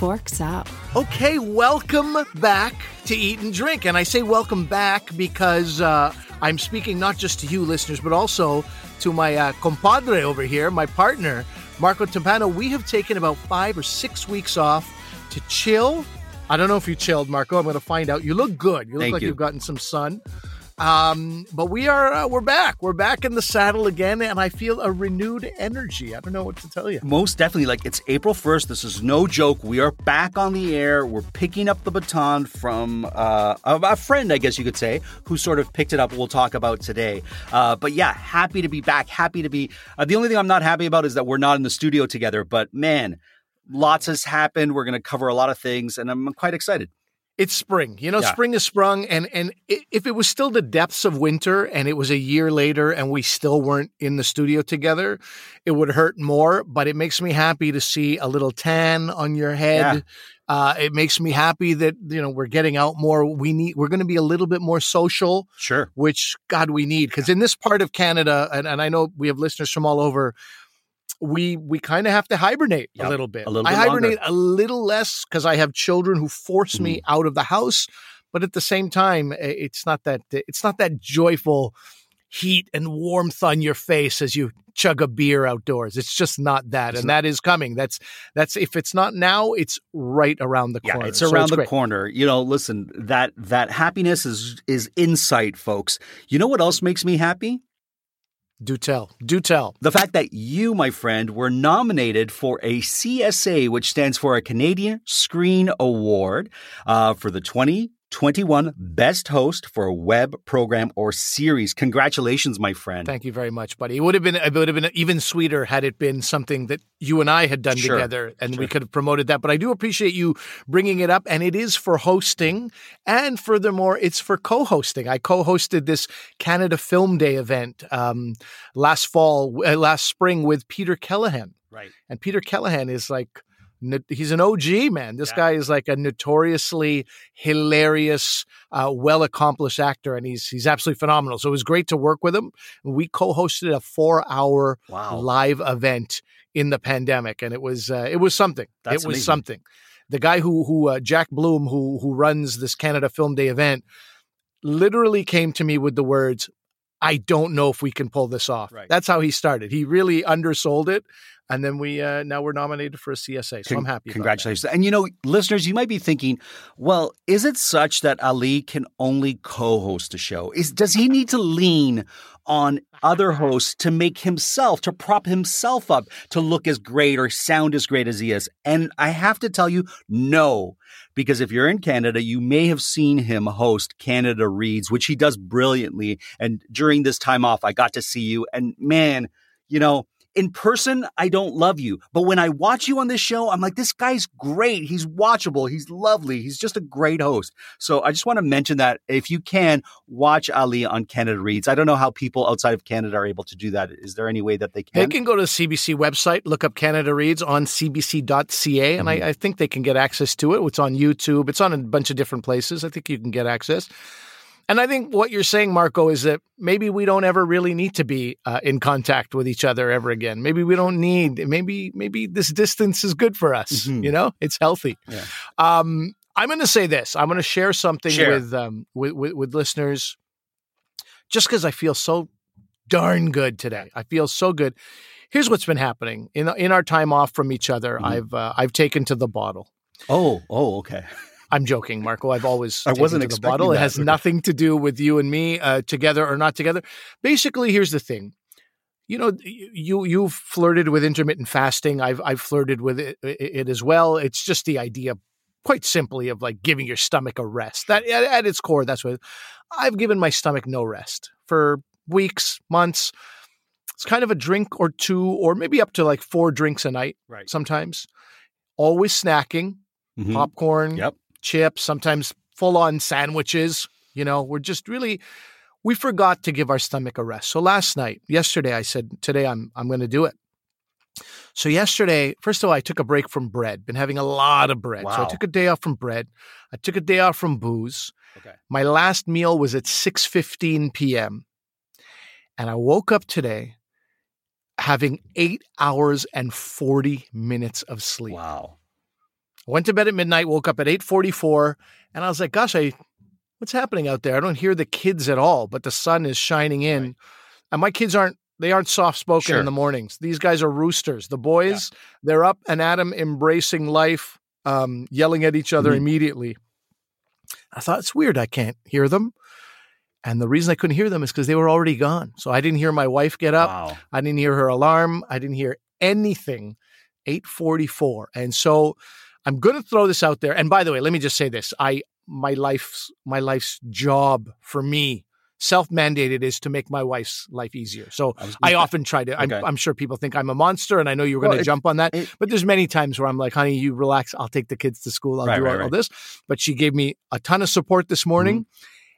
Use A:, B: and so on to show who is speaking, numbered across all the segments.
A: Forks up.
B: Okay, welcome back to Eat and Drink. And I say welcome back because uh, I'm speaking not just to you listeners, but also to my uh, compadre over here, my partner, Marco Timpano. We have taken about five or six weeks off to chill. I don't know if you chilled, Marco. I'm going to find out. You look good. You look
C: Thank
B: like
C: you.
B: have gotten some sun. Um, but we are uh, we're back. We're back in the saddle again, and I feel a renewed energy. I don't know what to tell you.
C: Most definitely. Like it's April 1st. This is no joke. We are back on the air. We're picking up the baton from uh, a, a friend, I guess you could say, who sort of picked it up. We'll talk about today. Uh, but yeah, happy to be back. Happy to be. Uh, the only thing I'm not happy about is that we're not in the studio together. But man, lots has happened. We're going to cover a lot of things, and I'm quite excited.
B: It's spring. You know,
C: Yeah.
B: spring is sprung, and and if it was still the depths of winter, and it was a year later, and we still weren't in the studio together, it would hurt more. But it makes me happy to see a little tan on your head. Uh, it makes me happy that you know we're getting out more. We need. We're going to be a little bit more social
C: Sure.
B: which God we need because in this part of Canada, and, and I know we have listeners from all over. We we kind of have to hibernate
C: Yep,
B: a little bit.
C: a little
B: I hibernate
C: longer.
B: a little less because I have children who force me
C: Mm-hmm.
B: out of the house, but at the same time, it's not that it's not that joyful heat and warmth on your face as you chug a beer outdoors. It's just not that,
C: It's
B: and
C: not-
B: that is coming. That's that's if it's not now, it's right around the
C: Yeah,
B: corner.
C: it's
B: So
C: around the
B: great.
C: corner. You know, listen, that that happiness is is insight, folks. You know what else makes me happy?
B: Do tell, do tell.
C: The fact that you, my friend, were nominated for a CSA, which stands for a Canadian Screen Award, uh, for the 2021 Best Host for a Web Program or Series. Congratulations, my friend.
B: Thank you very much, buddy. It would have been it would have been even sweeter had it been something that you and I had done
C: Sure,
B: together, and we could have promoted that. But I do appreciate you bringing it up, and it is for hosting, and furthermore, it's for co-hosting. I co-hosted this Canada Film Day event um, last fall, uh, last spring with Peter Keleghan,
C: right.
B: and Peter Keleghan is like. He's an OG man. This
C: Yeah.
B: guy is like a notoriously hilarious, uh, well accomplished actor, and he's he's absolutely phenomenal. So it was great to work with him. We co-hosted a four-hour
C: Wow.
B: live event in the pandemic, and it was uh, it was something.
C: That's
B: it was
C: amazing.
B: something. The guy who who uh, Jack Blum who who runs this Canada Film Day event literally came to me with the words, "I don't know if we can pull this off."
C: Right.
B: That's how he started. He really undersold it, and then we uh, now we're nominated for a CSA. So I'm
C: Con-
B: happy. about that.
C: Congratulations. And you know, listeners, you might be thinking, well, is it such that Ali can only co-host a show? Is does he need to lean on other hosts to make himself, to prop himself up to look as great or sound as great as he is? And I have to tell you, no. Because if you're in Canada, you may have seen him host Canada Reads, which he does brilliantly. And during this time off, I got to see you. And man, you know, in person, I don't love you. But when I watch you on this show, I'm like, this guy's great. He's watchable. He's lovely. He's just a great host. So I just want to mention that if you can, watch Ali on Canada Reads. I don't know how people outside of Canada are able to do that. Is there any way that they can?
B: They
C: can?
B: go to the CBC website, look up Canada Reads on cbc.ca, and
C: Mm-hmm.
B: I, I think they can get access to it. It's on YouTube, it's on a bunch of different places. I think you can get access. And I think what you're saying, Marco, is that maybe we don't ever really need to be uh, in contact with each other ever again. Maybe we don't need. Maybe maybe this distance is good for us.
C: Mhm.
B: You know, it's healthy.
C: Yeah.
B: Um, I'm going to say this. I'm going to share something
C: Share.
B: with um with, with with listeners, just because I feel so darn good today. I feel so good. Here's what's been happening in in our time off from each other.
C: Mhm.
B: I've uh, I've taken to the bottle.
C: Oh, oh, okay.
B: I'm joking, Marco. I've always
C: I
B: taken
C: wasn't
B: the bottle. It
C: that.
B: has nothing to do with you and me, uh, together or not together. Basically, here's the thing. You know, you you've flirted with intermittent fasting. I've I've flirted with it, it as well. It's just the idea, quite simply, of like giving your stomach a rest. That at, at its core, that's what I've given my stomach no rest for weeks, months. It's kind of a drink or two, or maybe up to like four drinks a night.
C: Right.
B: Sometimes, always snacking,
C: Mhm.
B: popcorn,
C: Yep.
B: Chips, sometimes full on sandwiches. You know, we're just really we forgot to give our stomach a rest. So last night, yesterday, I said, today I'm I'm going to do it. So yesterday, first of all, I took a break from bread. Been having a lot of bread. So I took a day off from bread. I took a day off from booze.
C: Okay.
B: My last meal was at 6:15 p.m. And I woke up today having 8 hours and 40 minutes of sleep.
C: Wow.
B: Went to bed at midnight, woke up at 8:44, and I was like, gosh, I what's happening out there? I don't hear the kids at all, but the sun is shining in.
C: Right.
B: And my kids aren't they aren't soft spoken
C: Sure.
B: in the mornings. These guys are roosters. The boys, they're up and at 'em, embracing life, um, yelling at each other
C: Mhm.
B: immediately. I thought it's weird I can't hear them. And the reason I couldn't hear them is because they were already gone. So I didn't hear my wife get up.
C: Wow.
B: I didn't hear her alarm. I didn't hear anything. 844. And so I'm going to throw this out there. And by the way, let me just say this. I my life's my life's job for me self-mandated is to make my wife's life easier. So
C: I
B: I often try to I'm,
C: Okay.
B: I'm sure people think I'm a monster and I know you were
C: Well,
B: going to jump on that.
C: it-
B: but there's many times where I'm like, "Honey, you relax. I'll take the kids to school. I'll
C: Right,
B: do
C: right,
B: all,
C: right.
B: this." But she gave me a ton of support this mm-hmm. morning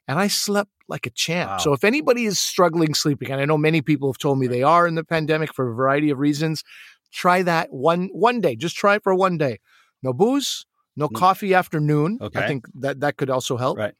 B: and I slept like a champ.
C: Wow.
B: So if anybody is struggling sleeping, and I know many people have told me they are in the pandemic for a variety of reasons, try that one one day. Just try it for one day. No booze, no coffee after noon. I think that that could also help.
C: Right.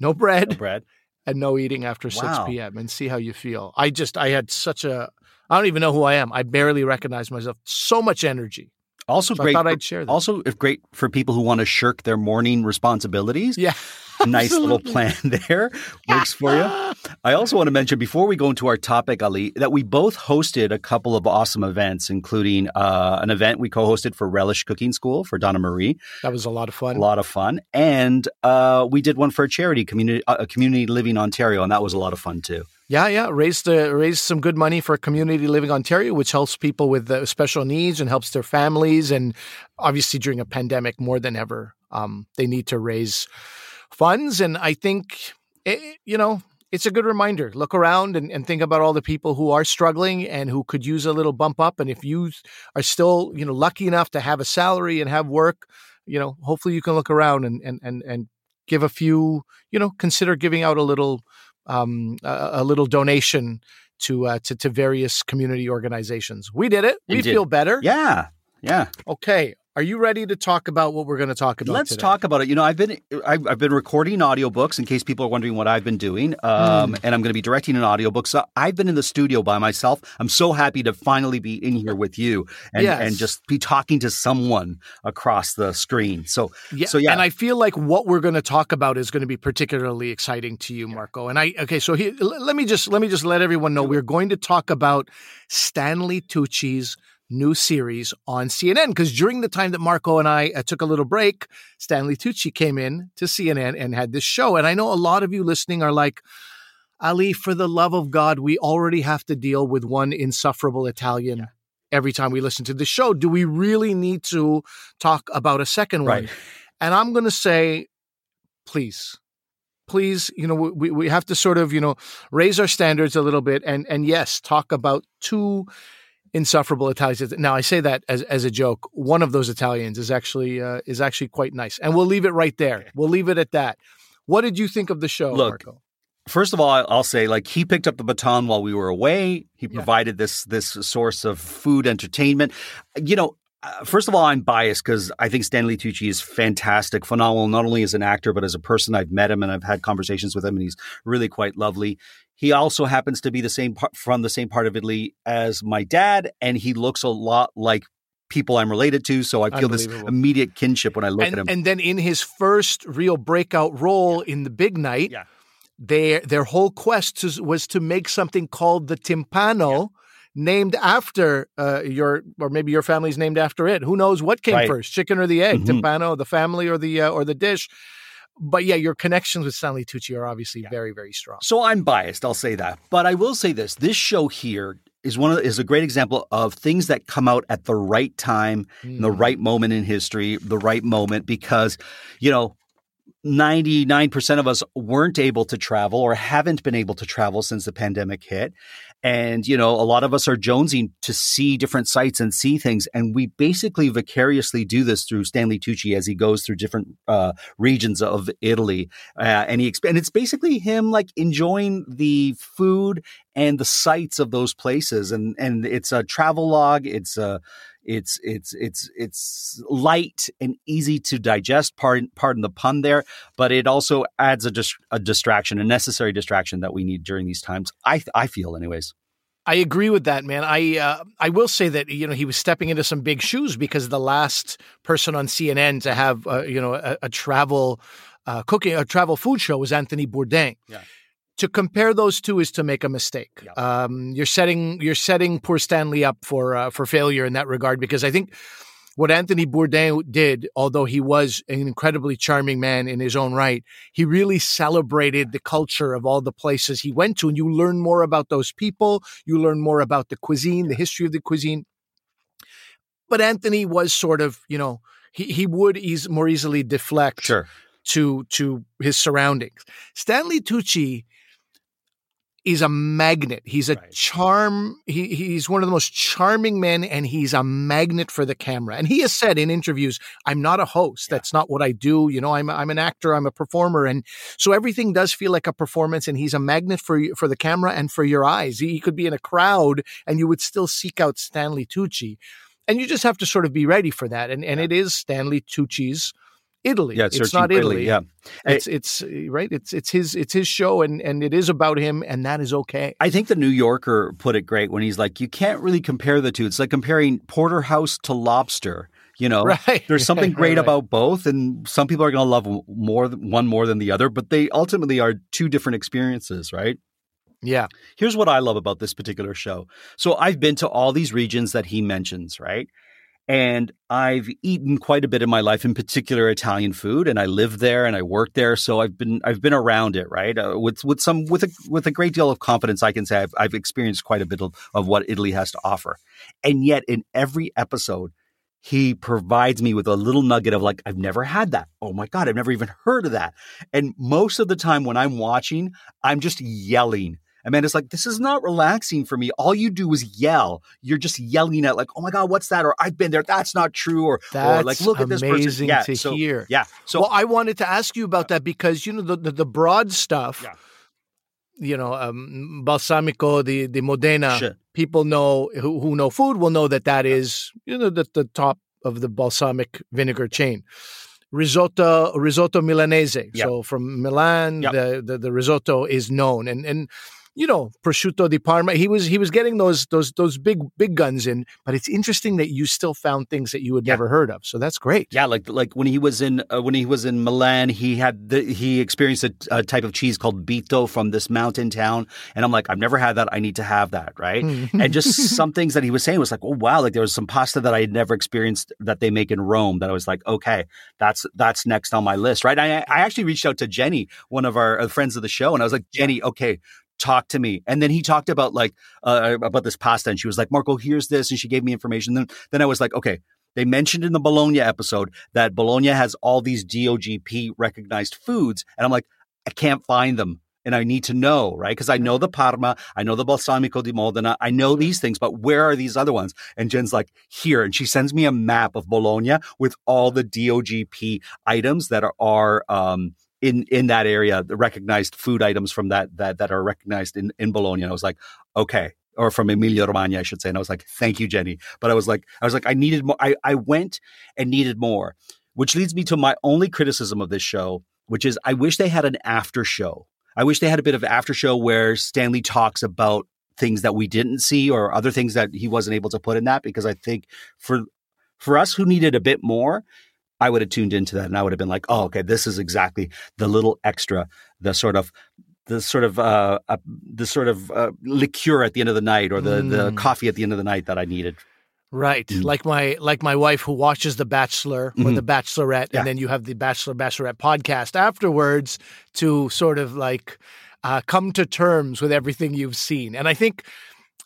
B: No bread
C: No bread.
B: and no eating after 6
C: Wow.
B: p.m. and see how you feel. I just I had such a I don't even know who I am. I barely recognize myself. So much energy.
C: Also
B: So I
C: great.
B: thought
C: for-
B: I'd share that.
C: also, if great for people who want to shirk their morning responsibilities.
B: Yeah.
C: Nice little plan there works for you. I also want to mention before we go into our topic, Ali, that we both hosted a couple of awesome events, including uh, an event we co-hosted for Relish Cooking School for Donna Marie,
B: That was a lot of fun.
C: a lot of fun, and uh, we did one for a charity, community, uh, Community Living Ontario, and that was a lot of fun too.
B: Yeah, yeah, raised uh, raised some good money for Community Living Ontario, which helps people with uh, special needs and helps their families. And obviously, during a pandemic, more than ever, um, they need to raise funds. And I think, eh, you know, it's a good reminder. Look around and, and think about all the people who are struggling and who could use a little bump up. And if you are still, you know, lucky enough to have a salary and have work, you know, hopefully you can look around and and and, and give a few, you know, consider giving out a little um, a, a little donation to, uh, to to various community organizations. We did it. We
C: did.
B: feel better.
C: Yeah, yeah.
B: Okay. Are you ready to talk about what we're going to talk about?
C: Let's
B: today?
C: talk about it. You know, I've been I've, I've been recording audiobooks in case people are wondering what I've been doing, um, and I'm going to be directing an audiobook. So I've been in the studio by myself. I'm so happy to finally be in here with you and
B: Yes.
C: and just be talking to someone across the screen. So
B: Yeah.
C: so yeah,
B: And I feel like what we're going to talk about is going to be particularly exciting to you, Marco. And I okay, so here, let me just let me just let everyone know we're going to talk about Stanley Tucci's new series on CNN because during the time that Marco and I uh, took a little break, Stanley Tucci came in to CNN and had this show. And I know a lot of you listening are like, Ali, for the love of God, we already have to deal with one insufferable Italian. Every time we listen to the show, do we really need to talk about a second one?
C: right.
B: And I'm going to say, please, please, you know, we, we have to sort of, you know, raise our standards a little bit and, and yes, talk about two insufferable Italians. Now I say that as, as a joke. One of those Italians is actually, uh, is actually quite nice. And we'll leave it right there. We'll leave it at that. What did you think of the show,
C: Look,
B: Marco?
C: First of all, I'll say like he picked up the baton while we were away. He
B: Yeah.
C: provided this this source of food entertainment. You know, uh, first of all, I'm biased because I think Stanley Tucci is fantastic, phenomenal, not only as an actor but as a person. I've met him and I've had conversations with him, and he's really quite lovely. He also happens to be the same part from the same part of Italy as my dad, and he looks a lot like people I'm related to. So I feel this immediate kinship when I look
B: And,
C: at him.
B: and then in his first real breakout role in the big night,
C: Yeah.
B: their their whole quest was, was to make something called the timpano, named after uh, your or maybe your family's named after it. Who knows what came
C: Right.
B: first, chicken or the egg?
C: Mhm.
B: Timpano, the family, or the uh, or the dish. But yeah, your connections with Stanley Tucci are obviously very very strong.
C: So I'm biased, I'll say that. But I will say this: this show here is one of is a great example of things that come out at the right time, in the
B: Mm.
C: right moment in history, the right moment. Because you know, 99% of us weren't able to travel or haven't been able to travel since the pandemic hit. And, you know, a lot of us are jonesing to see different sites and see things. And we basically vicariously do this through Stanley Tucci as he goes through different uh, regions of Italy. Uh, and he, and it's basically him like enjoying the food and the sights of those places. And, and it's a travel log. It's a, it's it's it's it's light and easy to digest. Pardon, pardon the pun there, but it also adds a, dis- a distraction, a necessary distraction that we need during these times. I I feel, anyways.
B: I agree with that, man. I uh, I will say that you know he was stepping into some big shoes because the last person on CNN to have uh, you know a, a travel uh, cooking a travel food show was Anthony Bourdain.
C: Yeah
B: to compare those two is to make a mistake.
C: Yeah.
B: Um, you're setting you're setting poor Stanley up for uh, for failure in that regard because I think what Anthony Bourdain did, although he was an incredibly charming man in his own right, he really celebrated the culture of all the places he went to, and you learn more about those people. You learn more about the cuisine, the history of the cuisine. But Anthony was sort of, you know, he he would ease, more easily deflect
C: sure.
B: to to his surroundings. Stanley Tucci is a magnet. He's a
C: Right.
B: charm. He, he's one of the most charming men, and he's a magnet for the camera. And he has said in interviews, "I'm not a host. That's not what I do. You know, I'm I'm an actor. I'm a performer, and so everything does feel like a performance. And he's a magnet for you- for the camera and for your eyes. He, he could be in a crowd, and you would still seek out Stanley Tucci, and you just have to sort of be ready for that. And and it is Stanley Tucci's Italy.
C: Yeah,
B: it's
C: searching
B: not
C: for
B: Italy.
C: Yeah.
B: It's it's uh, right. It's it's his it's his show, and and it is about him, and that is okay.
C: I think the New Yorker put it great when he's like, you can't really compare the two. It's like comparing porterhouse to lobster. You know,
B: Right.
C: there's something great
B: right.
C: about both, and some people are going to love more one more than the other, but they ultimately are two different experiences, right?
B: Yeah,
C: Here's what I love about this particular show. So I've been to all these regions that he mentions, right? And I've eaten quite a bit in my life, in particular Italian food, and I live there and I work there, so I've been I've been around it, right? Uh, with with some with a with a great deal of confidence, I can say I've, I've experienced quite a bit of, of what Italy has to offer. And yet, in every episode, he provides me with a little nugget of like, I've never had that. Oh my God, I've never even heard of that. And most of the time when I'm watching, I'm just yelling. Amanda's like, this is not relaxing for me. All you do is yell. You're just yelling at like, oh my God, what's that? Or I've been there. That's not true. Or, or like, look at this person.
B: amazing
C: Yeah.
B: to
C: so,
B: hear.
C: Yeah. So
B: well, I wanted to ask you about that because you know the the, the broad stuff.
C: Yeah.
B: You know, um, balsamico, the the Modena.
C: Sure.
B: People know who, who know food will know that that is you know the the top of the balsamic vinegar chain. Risotto, risotto Milanese.
C: Yeah.
B: So from Milan,
C: Yep.
B: the, the the risotto is known, and and you know prosciutto di Parma. He was he was getting those those those big big guns in, but it's interesting that you still found things that you had
C: Yeah.
B: never heard of. So that's great.
C: Yeah, like like when he was in uh, when he was in Milan, he had the, he experienced a, a type of cheese called Bitto from this mountain town, and I'm like, I've never had that. I need to have that, right? and just some things that he was saying was like, oh wow, like there was some pasta that I had never experienced that they make in Rome that I was like, okay, that's that's next on my list, right? I I actually reached out to Jenny, one of our uh, friends of the show, and I was like, Jenny, okay. Talk to me, and then he talked about like uh, about this pasta, and she was like, "Marco, here's this," and she gave me information. Then, then I was like, "Okay, they mentioned in the Bologna episode that Bologna has all these DOGP recognized foods. And I'm like, I can't find them. And I need to know, right? Because I know the Parma, I know the Balsamico di Modena, I know these things, but where are these other ones? And Jen's like, here. And she sends me a map of Bologna with all the DOGP items that are, are um, in in that area, the recognized food items from that that that are recognized in, in Bologna. And I was like, okay. Or from Emilia Romagna, I should say. And I was like, thank you, Jenny. But I was like, I was like, I needed more. I, I went and needed more, which leads me to my only criticism of this show, which is I wish they had an after show. I wish they had a bit of after show where Stanley talks about things that we didn't see or other things that he wasn't able to put in that because I think for for us who needed a bit more, I would have tuned into that and I would have been like, oh, okay, this is exactly the little extra, the sort of the sort of uh, uh the sort of uh, liqueur at the end of the night or the the
B: Mm.
C: coffee at the end of the night that I needed.
B: Right.
C: Mm.
B: Like my like my wife who watches The Bachelor or
C: Mhm.
B: The Bachelorette,
C: Yeah.
B: and then you have the Bachelor Bachelorette podcast afterwards to sort of like uh, come to terms with everything you've seen. And I think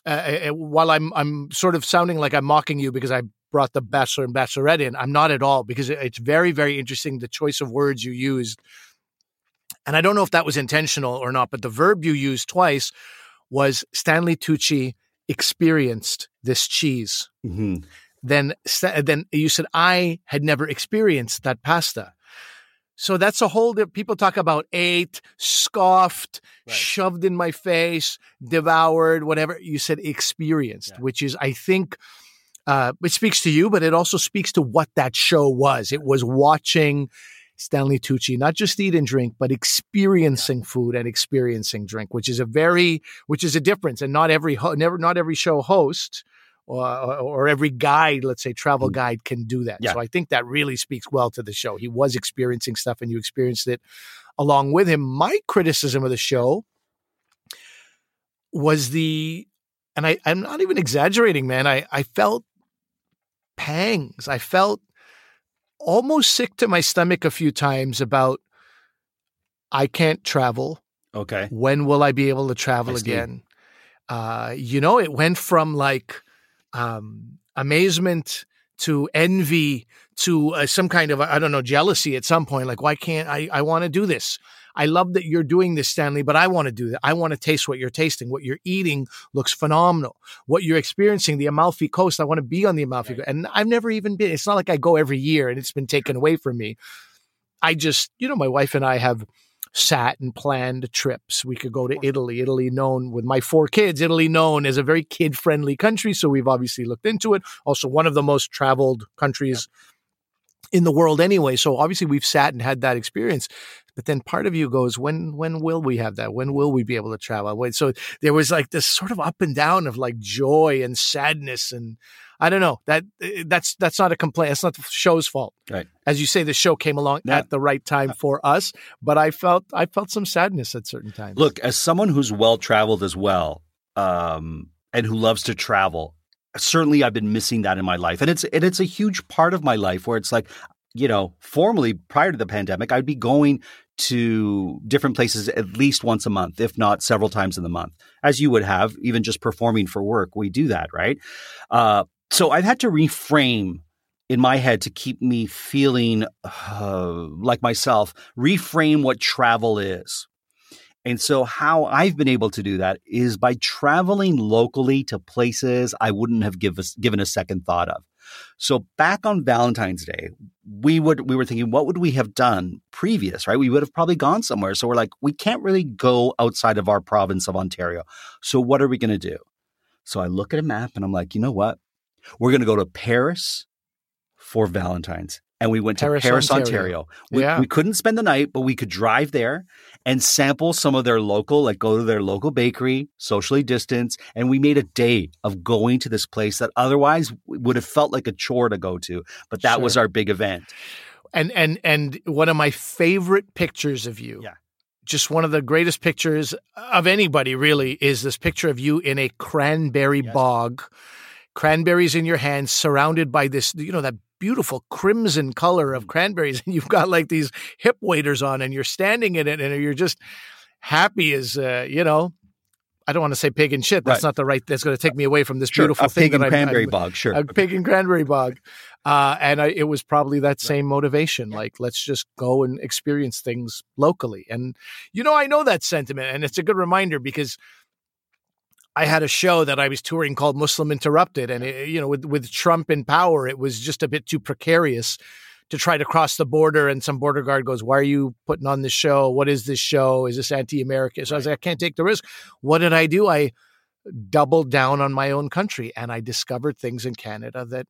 B: uh, uh, while I'm I'm sort of sounding like I'm mocking you because I brought the Bachelor and Bachelorette in, I'm not at all because it's very very interesting the choice of words you used And I don't know if that was intentional or not, but the verb you used twice was Stanley Tucci experienced this cheese.
C: Mhm.
B: Then, then you said I had never experienced that pasta. So that's a whole. People talk about ate, scoffed,
C: Right.
B: shoved in my face, devoured, whatever. You said experienced,
C: Yeah.
B: which is, I think, uh, it speaks to you, but it also speaks to what that show was. It was watching Stanley Tucci not just eat and drink, but experiencing food and experiencing drink, which is a very, which is a difference. And not every, ho- never, not every show host or, or every guide, let's say travel guide, can do that.
C: Mm. Yeah.
B: So I think that really speaks well to the show. He was experiencing stuff, and you experienced it along with him. My criticism of the show was the, and I, I'm not even exaggerating, man. I, I felt pangs. I felt almost sick to my stomach a few times about I can't travel.
C: Okay.
B: When will I be able to travel again? Uh, you know, it went from like um, amazement to envy to uh, some kind of I don't know jealousy at some point. Like, why can't I? I want to do this. I love that you're doing this, Stanley, but I want to do that. I want to taste what you're tasting. What you're eating looks phenomenal. What you're experiencing, the Amalfi Coast, I want to be on the Amalfi Coast. And I've never even been. It's not like I go every year and it's been taken away from me. I just, you know, my wife and I have sat and planned trips. We could go to Italy. Italy known with my four kids, Italy known as a very kid friendly country. So we've obviously looked into it. Also one of the most traveled countries in the world anyway. So obviously we've sat and had that experience. But then part of you goes, when when will we have that? When will we be able to travel? So there was like this sort of up and down of like joy and sadness and I don't know. That eh, that's that's not a complaint. It's not the show's fault.
C: Right.
B: As you say, the show came along
C: Yeah.
B: at the right time for us, but I felt I felt some sadness at certain times.
C: Look, as someone who's well traveled as well, um, and who loves to travel, certainly I've been missing that in my life, and it's and it's a huge part of my life where it's like, you know, formally prior to the pandemic, I'd be going to different places at least once a month, if not several times in the month, as you would have, even just performing for work. We do that, right? Uh, so I've had to reframe in my head to keep me feeling uh, like myself, reframe what travel is. And so, how I've been able to do that is by traveling locally to places I wouldn't have give given a second thought of. So, back on Valentine's Day, we would we were thinking, what would we have done previous? Right, we would have probably gone somewhere. So we're like, we can't really go outside of our province of Ontario. So what are we going to do? So I look at a map and I'm like, you know what? We're going to go to Paris for Valentine's. And we went
B: Paris,
C: to Paris,
B: Ontario.
C: Ontario. We,
B: Yeah.
C: we couldn't spend the night, but we could drive there and sample some of their local, like go to their local bakery, socially distance. And we made a day of going to this place that otherwise would have felt like a chore to go to. But that was our big event.
B: and and and one of my favorite pictures of you
C: Yeah.
B: just one of the greatest pictures of anybody really is this picture of you in a cranberry
C: Yes.
B: bog cranberries in your hands surrounded by this you know that beautiful crimson color of cranberries and you've got like these hip waders on and you're standing in it and you're just happy as uh, you know I don't want to say pig and shit. That's
C: Right.
B: not the right. That's going to take me away from this
C: Sure,
B: beautiful
C: a
B: thing
C: pig and
B: that I'm-
C: cranberry
B: I'm,
C: bog, sure.
B: a pig and cranberry bog. Uh, and I, it was probably that same motivation. Like, let's just go and experience things locally. And, you know, I know that sentiment. And it's a good reminder because I had a show that I was touring called Muslim Interrupted. And, it, you know, with, with Trump in power, it was just a bit too precarious to try to cross the border. And some border guard goes, Why are you putting on this show? What is this show? Is this anti American? So I was like, I can't take the risk. What did I do? I doubled down on my own country and I discovered things in Canada that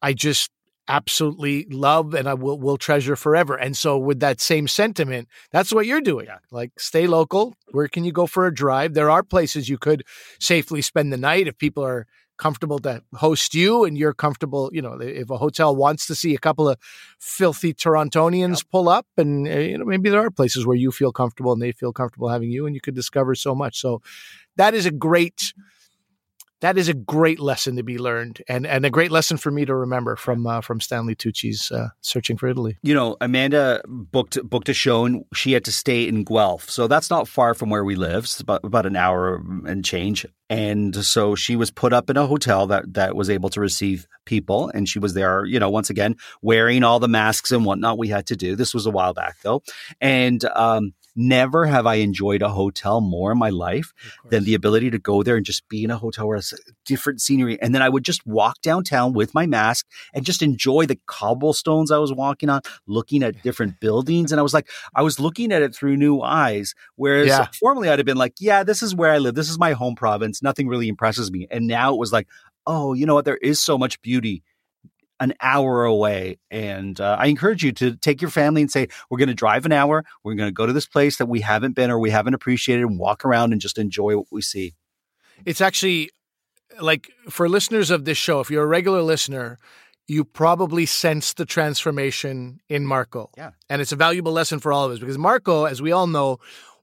B: I just absolutely love and I will will treasure forever. And so with that same sentiment, that's what you're doing.
C: Yeah.
B: Like stay local. Where can you go for a drive? There are places you could safely spend the night if people are comfortable to host you and you're comfortable, you know, if a hotel wants to see a couple of filthy Torontonians pull up and uh, you know maybe there are places where you feel comfortable and they feel comfortable having you and you could discover so much. So that is a great that is a great lesson to be learned, and and a great lesson for me to remember from uh, from Stanley Tucci's uh, Searching for Italy.
C: You know, Amanda booked booked a show, and she had to stay in Guelph, so that's not far from where we live. It's about about an hour and change. And so she was put up in a hotel that that was able to receive people, and she was there. You know, once again wearing all the masks and whatnot we had to do. This was a while back though, and um, Never have I enjoyed a hotel more in my life than the ability to go there and just be in a hotel where it's different scenery. And then I would just walk downtown with my mask and just enjoy the cobblestones I was walking on, looking at different buildings. And I was like, I was looking at it through new eyes. Whereas
B: Yeah.
C: formerly I'd have been like, yeah, this is where I live. This is my home province. Nothing really impresses me. And now it was like, oh, you know what? There is so much beauty an hour away. And uh, I encourage you to take your family and say, we're going to drive an hour. We're going to go to this place that we haven't been or we haven't appreciated and walk around and just enjoy what we see.
B: It's actually like for listeners of this show, if you're a regular listener, you probably sense the transformation in Marco.
C: Yeah.
B: And it's a valuable lesson for all of us because Marco, as we all know,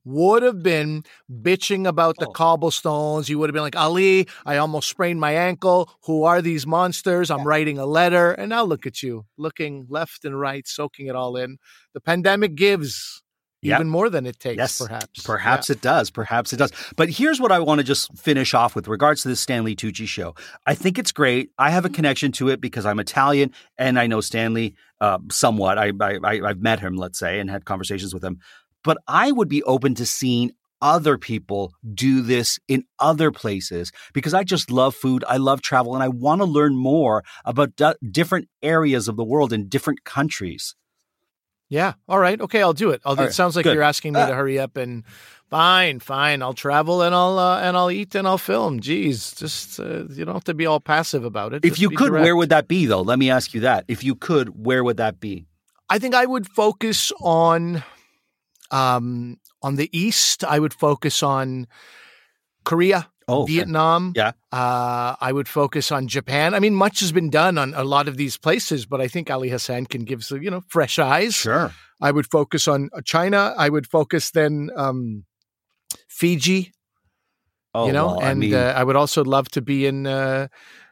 B: would have been bitching about the
C: Oh.
B: cobblestones. You would have been like, Ali, I almost sprained my ankle. Who are these monsters? I'm writing a letter. And now look at you, looking left and right, soaking it all in. The pandemic gives
C: Yep.
B: even more than it takes,
C: Yes,
B: perhaps.
C: Perhaps it does. Perhaps it does. But here's what I want to just finish off with regards to the Stanley Tucci show. I think it's great. I have a connection to it because I'm Italian and I know Stanley uh, somewhat. I, I, I, I've met him, let's say, and had conversations with him. But I would be open to seeing other people do this in other places because I just love food. I love travel and I want to learn more about d- different areas of the world in different countries.
B: Yeah. All right. Okay. I'll do it. I'll do
C: All
B: it.
C: right,
B: Sounds like
C: good.
B: you're asking me
C: Ah.
B: to hurry up and fine, fine. I'll travel and I'll uh, and I'll eat and I'll film. Geez, just uh, you don't have to be all passive about it.
C: If
B: Just
C: you could,
B: direct.
C: where would that be though? Let me ask you that. If you could, where would that be?
B: I think I would focus on um on the east. I would focus on Korea.
C: Oh.
B: Vietnam.
C: Yeah.
B: Uh, I would focus on Japan. I mean, much has been done on a lot of these places, but I think Ali Hassan can give some, you know, fresh eyes.
C: Sure.
B: I would focus on uh, China. I would focus then um, Fiji,
C: Oh,
B: you know,
C: well, I
B: and
C: mean,
B: uh, I would also love to be in. Uh,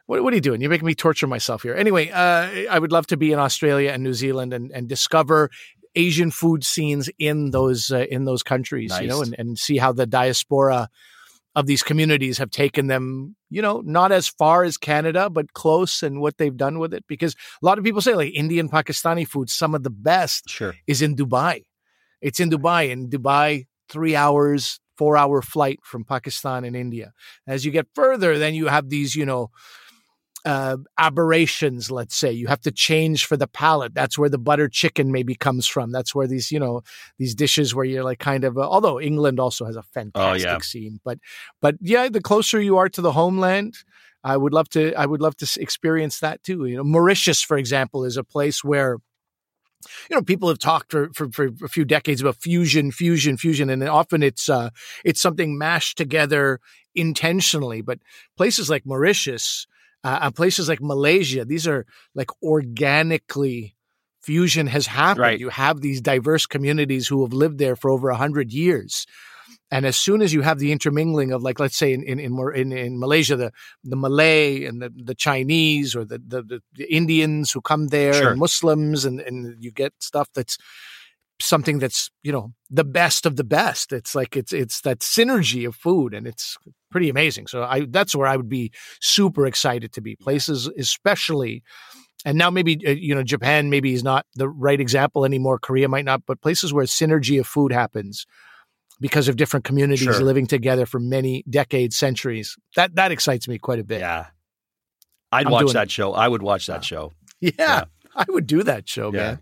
B: what, what are you doing? You're making me torture myself here. Anyway, uh, I would love to be in Australia and New Zealand and, and discover Asian food scenes in those uh, in those countries, you know, and, and see how the diaspora of these communities have taken them, you know, not as far as Canada, but close and what they've done with it. Because a lot of people say like Indian, Pakistani food, some of the best
C: sure.
B: is in Dubai. It's in Dubai. In Dubai, three hours, four hour flight from Pakistan and India. As you get further, then you have these, you know, uh, aberrations, let's say. You have to change for the palate. That's where the butter chicken maybe comes from. That's where these, you know, these dishes where you're like kind of, uh, although England also has a fantastic
C: yeah.
B: scene, but, but yeah, the closer you are to the homeland, I would love to, I would love to experience that too. You know, Mauritius, for example, is a place where, you know, people have talked for, for, for a few decades about fusion, fusion, fusion, and often it's uh, it's something mashed together intentionally. But places like Mauritius, uh, and places like Malaysia, these are like organically fusion has happened.
C: Right.
B: You have these diverse communities who have lived there for over a hundred years. And as soon as you have the intermingling of, like, let's say in in in, in, in Malaysia, the the Malay and the, the Chinese or the, the the the Indians who come there
C: Sure.
B: and Muslims, and and you get stuff that's something that's you know the best of the best. It's like it's it's that synergy of food, and it's pretty amazing. So I that's where I would be super excited to be. Places especially. And now maybe uh, you know Japan maybe is not the right example anymore. Korea might not, but places where synergy of food happens because of different communities
C: Sure.
B: living together for many decades, centuries. That that excites me quite a bit.
C: Yeah. I'd
B: I'm
C: watch that show. I would watch that show.
B: Yeah,
C: Yeah.
B: I would do that show,
C: Yeah.
B: man.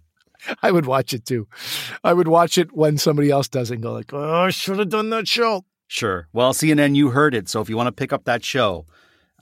B: I would watch it too. I would watch it when somebody else does it and go like, "Oh, I should have done that show."
C: Sure. Well, CNN, you heard it. So if you want to pick up that show,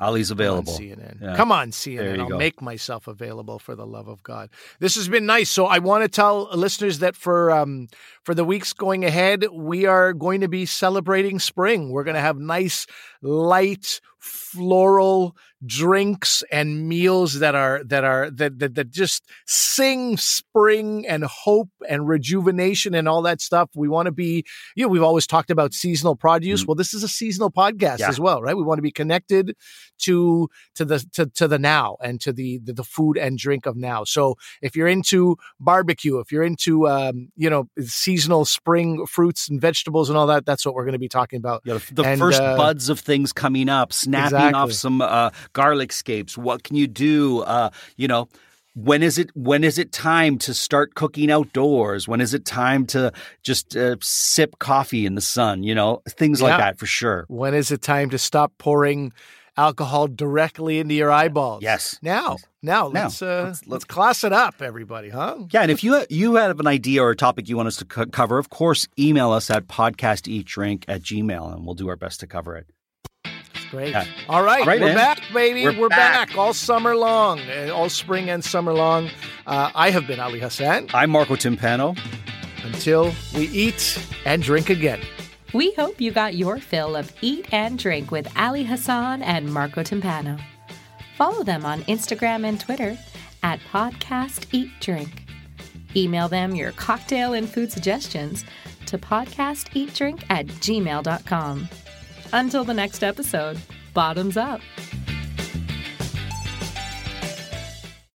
C: Ali's
B: Come on,
C: available.
B: CNN.
C: Yeah.
B: Come on, CNN. I'll
C: go.
B: make myself available for the love of God. This has been nice. So I want to tell listeners that for um for the weeks going ahead, we are going to be celebrating spring. We're going to have nice, light, floral drinks and meals that are that are that, that that just sing spring and hope and rejuvenation and all that stuff. We want to be, you know, we've always talked about seasonal produce.
C: Mm.
B: Well, this is a seasonal podcast
C: Yeah.
B: as well, right? We want to be connected to to the to, to the now and to the, the the food and drink of now. So if you're into barbecue, if you're into um, you know seasonal spring fruits and vegetables and all that, that's what we're going to be talking about.
C: Know, the
B: And,
C: first
B: uh,
C: buds of things coming up, snapping
B: Exactly.
C: off some uh, garlic scapes. What can you do? Uh, you know, when is it? When is it time to start cooking outdoors? When is it time to just uh, sip coffee in the sun? You know, things like that for sure.
B: When is it time to stop pouring alcohol directly into your eyeballs?
C: Yes.
B: Now, now,
C: Now.
B: let's uh,
C: Let's-
B: let's, class it up, everybody, huh?
C: Yeah, and if you you have an idea or a topic you want us to co- cover, of course, email us at podcasteatdrink at gmail, and we'll do our best to cover it.
B: Great.
C: Yeah.
B: All right,
C: All right,
B: we're
C: man.
B: back, baby.
C: We're
B: We're,
C: back.
B: back. all summer long, uh, all spring and summer long. Uh, I have been Ali Hassan
C: I'm Marco Timpano.
B: until we eat and drink again.
A: We hope you got your fill of Eat and Drink with Ali Hassan and Marco Timpano. Follow them on Instagram and Twitter at Podcast Eat Drink. Email them your cocktail and food suggestions to podcasteatdrink at gmail.com. Until the next episode, bottoms up.